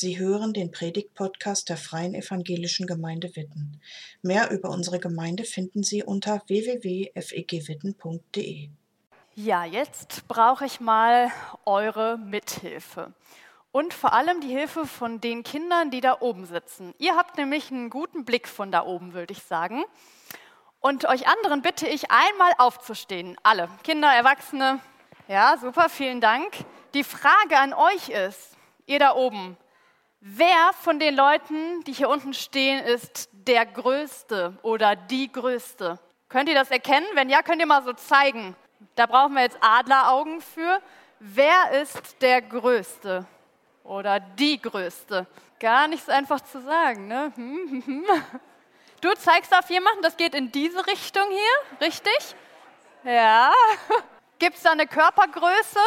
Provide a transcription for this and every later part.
Sie hören den Predigt-Podcast der Freien Evangelischen Gemeinde Witten. Mehr über unsere Gemeinde finden Sie unter www.fegwitten.de. Ja, jetzt brauche ich mal eure Mithilfe. Und vor allem die Hilfe von den Kindern, die da oben sitzen. Ihr habt nämlich einen guten Blick von da oben, würde ich sagen. Und euch anderen bitte ich einmal aufzustehen. Alle, Kinder, Erwachsene. Ja, super, vielen Dank. Die Frage an euch ist, ihr da oben, wer von den Leuten, die hier unten stehen, ist der Größte oder die Größte? Könnt ihr das erkennen? Wenn ja, könnt ihr mal so zeigen. Da brauchen wir jetzt Adleraugen für. Wer ist der Größte oder die Größte? Gar nicht so einfach zu sagen, ne? Du zeigst auf jemanden, das geht in diese Richtung hier, richtig? Ja. Gibt es da eine Körpergröße?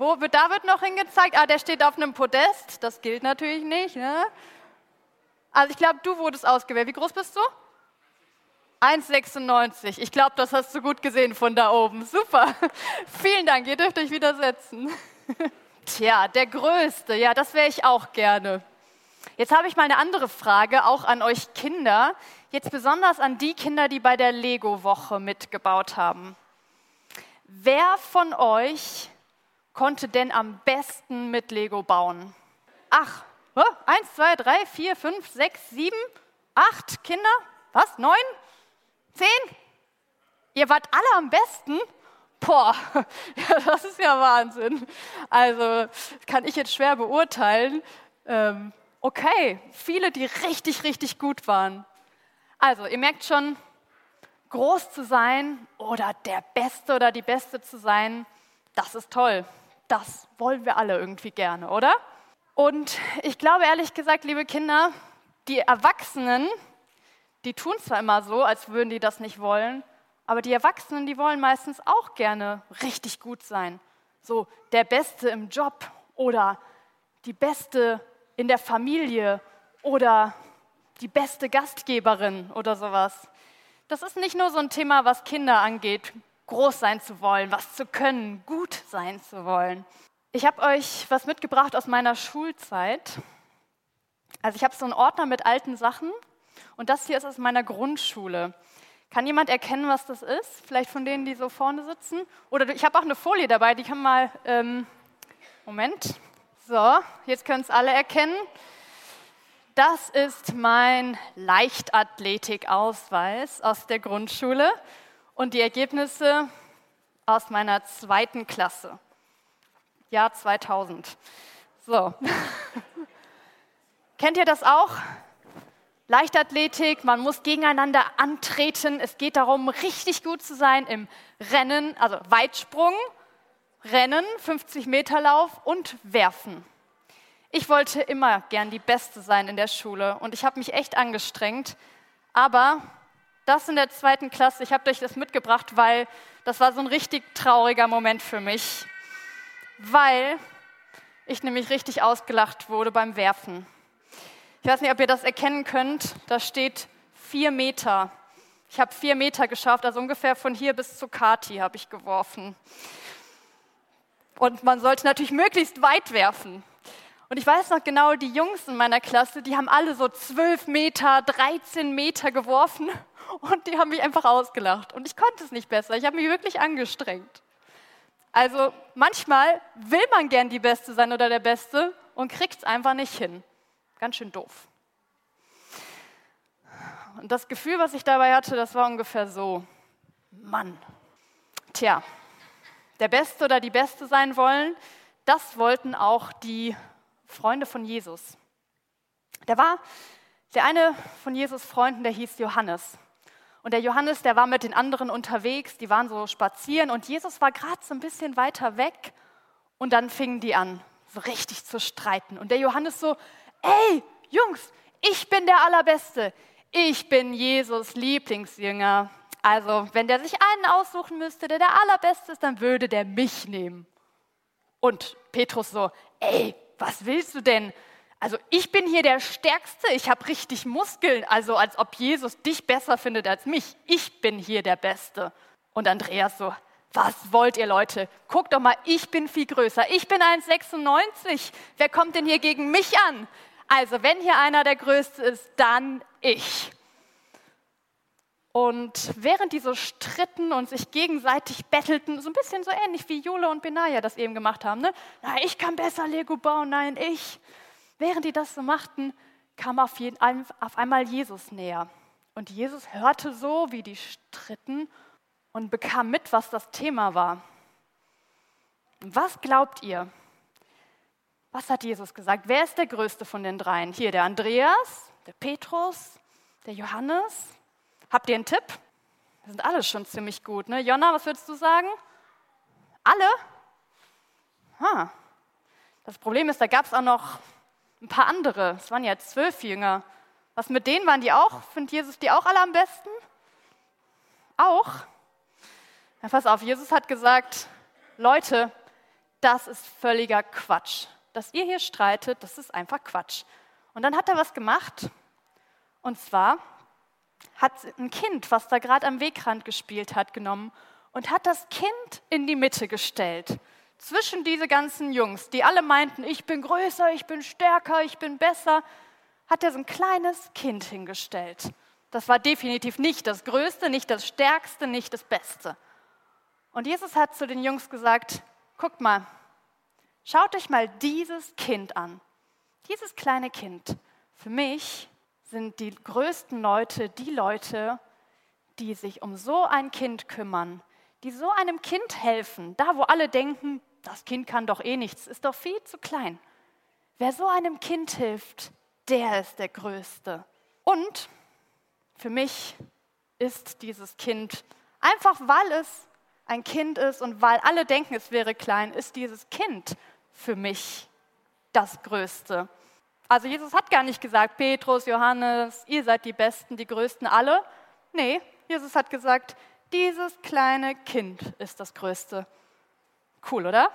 Wo wird, da wird noch hingezeigt? Ah, der steht auf einem Podest. Das gilt natürlich nicht. Ne? Also ich glaube, du wurdest ausgewählt. Wie groß bist du? 1,96. Ich glaube, das hast du gut gesehen von da oben. Super. Vielen Dank. Ihr dürft euch wieder setzen. Tja, der Größte. Ja, das wäre ich auch gerne. Jetzt habe ich mal eine andere Frage, auch an euch Kinder. Jetzt besonders an die Kinder, die bei der Lego-Woche mitgebaut haben. Wer von euch konnte denn am besten mit Lego bauen? Ach, eins, zwei, drei, vier, fünf, sechs, sieben, acht Kinder? Was? Neun? Zehn? Ihr wart alle am besten? Boah, ja, das ist ja Wahnsinn. Also kann ich jetzt schwer beurteilen. Ähm, okay, viele, die richtig, richtig gut waren. Also, ihr merkt schon, groß zu sein oder der Beste oder die Beste zu sein, das ist toll. Das wollen wir alle irgendwie gerne, oder? Und ich glaube ehrlich gesagt, liebe Kinder, die Erwachsenen, die tun zwar immer so, als würden die das nicht wollen, aber die Erwachsenen, die wollen meistens auch gerne richtig gut sein. So der Beste im Job oder die Beste in der Familie oder die beste Gastgeberin oder sowas. Das ist nicht nur so ein Thema, was Kinder angeht, groß sein zu wollen, was zu können, gut sein zu wollen. Ich habe euch was mitgebracht aus meiner Schulzeit. Also ich habe so einen Ordner mit alten Sachen und das hier ist aus meiner Grundschule. Kann jemand erkennen, was das ist? Vielleicht von denen, die so vorne sitzen? Oder ich habe auch eine Folie dabei, die kann mal. Ähm, Moment. So, jetzt können es alle erkennen. Das ist mein Leichtathletikausweis aus der Grundschule und die Ergebnisse aus meiner zweiten Klasse. Jahr 2000. So. Kennt ihr das auch? Leichtathletik, man muss gegeneinander antreten. Es geht darum, richtig gut zu sein im Rennen, also Weitsprung, Rennen, 50 Meter Lauf und Werfen. Ich wollte immer gern die Beste sein in der Schule und ich habe mich echt angestrengt. Aber das in der zweiten Klasse, ich habe euch das mitgebracht, weil das war so ein richtig trauriger Moment für mich, weil ich nämlich richtig ausgelacht wurde beim Werfen. Ich weiß nicht, ob ihr das erkennen könnt. Da steht vier Meter. Ich habe vier Meter geschafft, also ungefähr von hier bis zu Kati habe ich geworfen. Und man sollte natürlich möglichst weit werfen. Und ich weiß noch genau, die Jungs in meiner Klasse, die haben alle so 12 Meter, 13 Meter geworfen und die haben mich einfach ausgelacht. Und ich konnte es nicht besser. Ich habe mich wirklich angestrengt. Also manchmal will man gern die Beste sein oder der Beste und kriegt es einfach nicht hin. Ganz schön doof. Und das Gefühl, was ich dabei hatte, das war ungefähr so, Mann, tja, der Beste oder die Beste sein wollen, das wollten auch die Freunde von Jesus. Der war der eine von Jesus Freunden, der hieß Johannes. Und der Johannes, der war mit den anderen unterwegs, die waren so spazieren und Jesus war gerade so ein bisschen weiter weg und dann fingen die an, so richtig zu streiten. Und der Johannes so, ey, Jungs, ich bin der Allerbeste. Ich bin Jesus Lieblingsjünger. Also, wenn der sich einen aussuchen müsste, der der Allerbeste ist, dann würde der mich nehmen. Und Petrus so, ey, was willst du denn? Also ich bin hier der Stärkste, ich habe richtig Muskeln, also als ob Jesus dich besser findet als mich. Ich bin hier der Beste. Und Andreas so, Was wollt ihr Leute? Guckt doch mal, ich bin viel größer. Ich bin 1,96. Wer kommt denn hier gegen mich an? Also, wenn hier einer der Größte ist, dann ich. Und während die so stritten und sich gegenseitig bettelten, so ein bisschen so ähnlich wie Jule und Benaya das eben gemacht haben, ne? Na, ich kann besser Lego bauen, nein, ich. Während die das so machten, kam auf, jeden, auf einmal Jesus näher. Und Jesus hörte so, wie die stritten und bekam mit, was das Thema war. Was glaubt ihr? Was hat Jesus gesagt? Wer ist der Größte von den dreien? Hier der Andreas, der Petrus, der Johannes Habt ihr einen Tipp? Wir sind alle schon ziemlich gut. Ne? Jonna, was würdest du sagen? Alle? Ha. Das Problem ist, da gab es auch noch ein paar andere. Es waren ja zwölf Jünger. Was mit denen waren die auch? Findet Jesus die auch alle am besten? Auch? Ja, pass auf, Jesus hat gesagt, Leute, das ist völliger Quatsch. Dass ihr hier streitet, das ist einfach Quatsch. Und dann hat er was gemacht. Und zwar hat ein Kind, was da gerade am Wegrand gespielt hat, genommen und hat das Kind in die Mitte gestellt. Zwischen diese ganzen Jungs, die alle meinten, ich bin größer, ich bin stärker, ich bin besser, hat er so ein kleines Kind hingestellt. Das war definitiv nicht das Größte, nicht das Stärkste, nicht das Beste. Und Jesus hat zu den Jungs gesagt, guckt mal, schaut euch mal dieses Kind an. Dieses kleine Kind. Für mich sind die größten Leute die Leute, die sich um so ein Kind kümmern, die so einem Kind helfen, da wo alle denken, das Kind kann doch eh nichts, ist doch viel zu klein. Wer so einem Kind hilft, der ist der Größte. Und für mich ist dieses Kind, einfach weil es ein Kind ist und weil alle denken, es wäre klein, ist dieses Kind für mich das Größte. Also Jesus hat gar nicht gesagt, Petrus, Johannes, ihr seid die Besten, die Größten alle. Nee, Jesus hat gesagt, dieses kleine Kind ist das Größte. Cool, oder?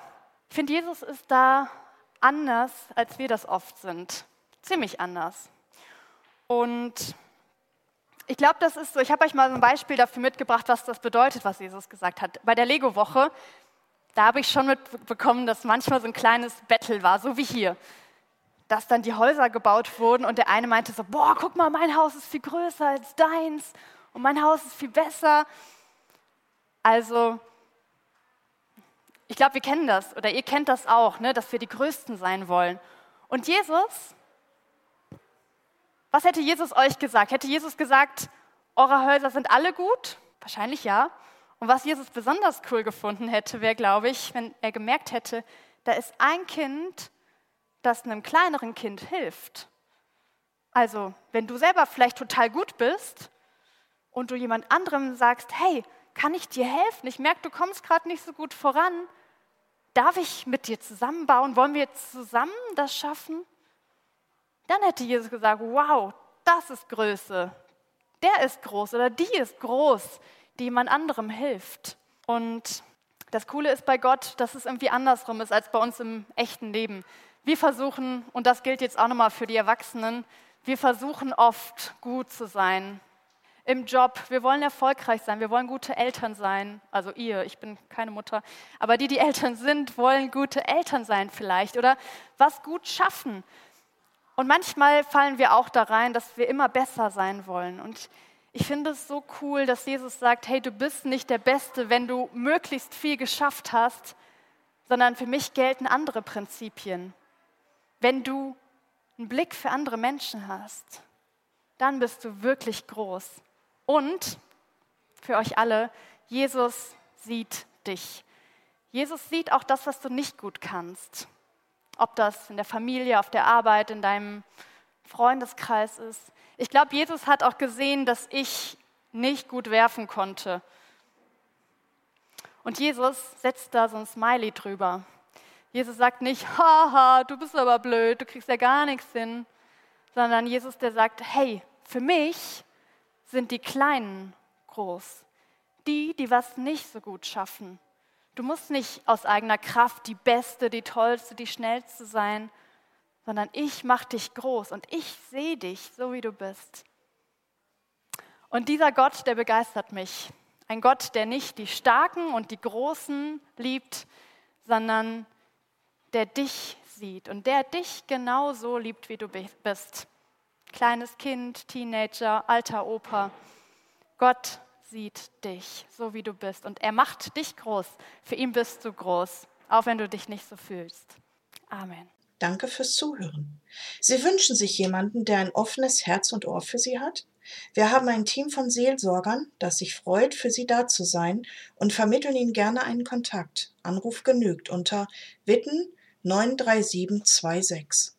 Ich finde, Jesus ist da anders, als wir das oft sind. Ziemlich anders. Und ich glaube, das ist so. Ich habe euch mal ein Beispiel dafür mitgebracht, was das bedeutet, was Jesus gesagt hat. Bei der Lego-Woche, da habe ich schon mitbekommen, dass manchmal so ein kleines Battle war, so wie hier dass dann die Häuser gebaut wurden und der eine meinte so, boah, guck mal, mein Haus ist viel größer als deins und mein Haus ist viel besser. Also, ich glaube, wir kennen das oder ihr kennt das auch, ne, dass wir die Größten sein wollen. Und Jesus, was hätte Jesus euch gesagt? Hätte Jesus gesagt, eure Häuser sind alle gut? Wahrscheinlich ja. Und was Jesus besonders cool gefunden hätte, wäre, glaube ich, wenn er gemerkt hätte, da ist ein Kind, das einem kleineren Kind hilft. Also, wenn du selber vielleicht total gut bist und du jemand anderem sagst, hey, kann ich dir helfen? Ich merke, du kommst gerade nicht so gut voran. Darf ich mit dir zusammenbauen? Wollen wir zusammen das schaffen? Dann hätte Jesus gesagt, wow, das ist Größe. Der ist groß oder die ist groß, die jemand anderem hilft. Und das Coole ist bei Gott, dass es irgendwie andersrum ist als bei uns im echten Leben. Wir versuchen, und das gilt jetzt auch nochmal für die Erwachsenen, wir versuchen oft gut zu sein. Im Job, wir wollen erfolgreich sein, wir wollen gute Eltern sein. Also ihr, ich bin keine Mutter, aber die, die Eltern sind, wollen gute Eltern sein vielleicht oder was gut schaffen. Und manchmal fallen wir auch da rein, dass wir immer besser sein wollen. Und ich finde es so cool, dass Jesus sagt, hey, du bist nicht der Beste, wenn du möglichst viel geschafft hast, sondern für mich gelten andere Prinzipien. Wenn du einen Blick für andere Menschen hast, dann bist du wirklich groß. Und für euch alle, Jesus sieht dich. Jesus sieht auch das, was du nicht gut kannst. Ob das in der Familie, auf der Arbeit, in deinem Freundeskreis ist. Ich glaube, Jesus hat auch gesehen, dass ich nicht gut werfen konnte. Und Jesus setzt da so ein Smiley drüber. Jesus sagt nicht, haha, du bist aber blöd, du kriegst ja gar nichts hin, sondern Jesus, der sagt, hey, für mich sind die Kleinen groß, die, die was nicht so gut schaffen. Du musst nicht aus eigener Kraft die Beste, die Tollste, die Schnellste sein, sondern ich mache dich groß und ich sehe dich so, wie du bist. Und dieser Gott, der begeistert mich. Ein Gott, der nicht die Starken und die Großen liebt, sondern der dich sieht und der dich genauso liebt, wie du bist. Kleines Kind, Teenager, alter Opa. Gott sieht dich, so wie du bist. Und er macht dich groß. Für ihn bist du groß, auch wenn du dich nicht so fühlst. Amen. Danke fürs Zuhören. Sie wünschen sich jemanden, der ein offenes Herz und Ohr für Sie hat? Wir haben ein Team von Seelsorgern, das sich freut, für Sie da zu sein und vermitteln Ihnen gerne einen Kontakt. Anruf genügt unter Witten 93726.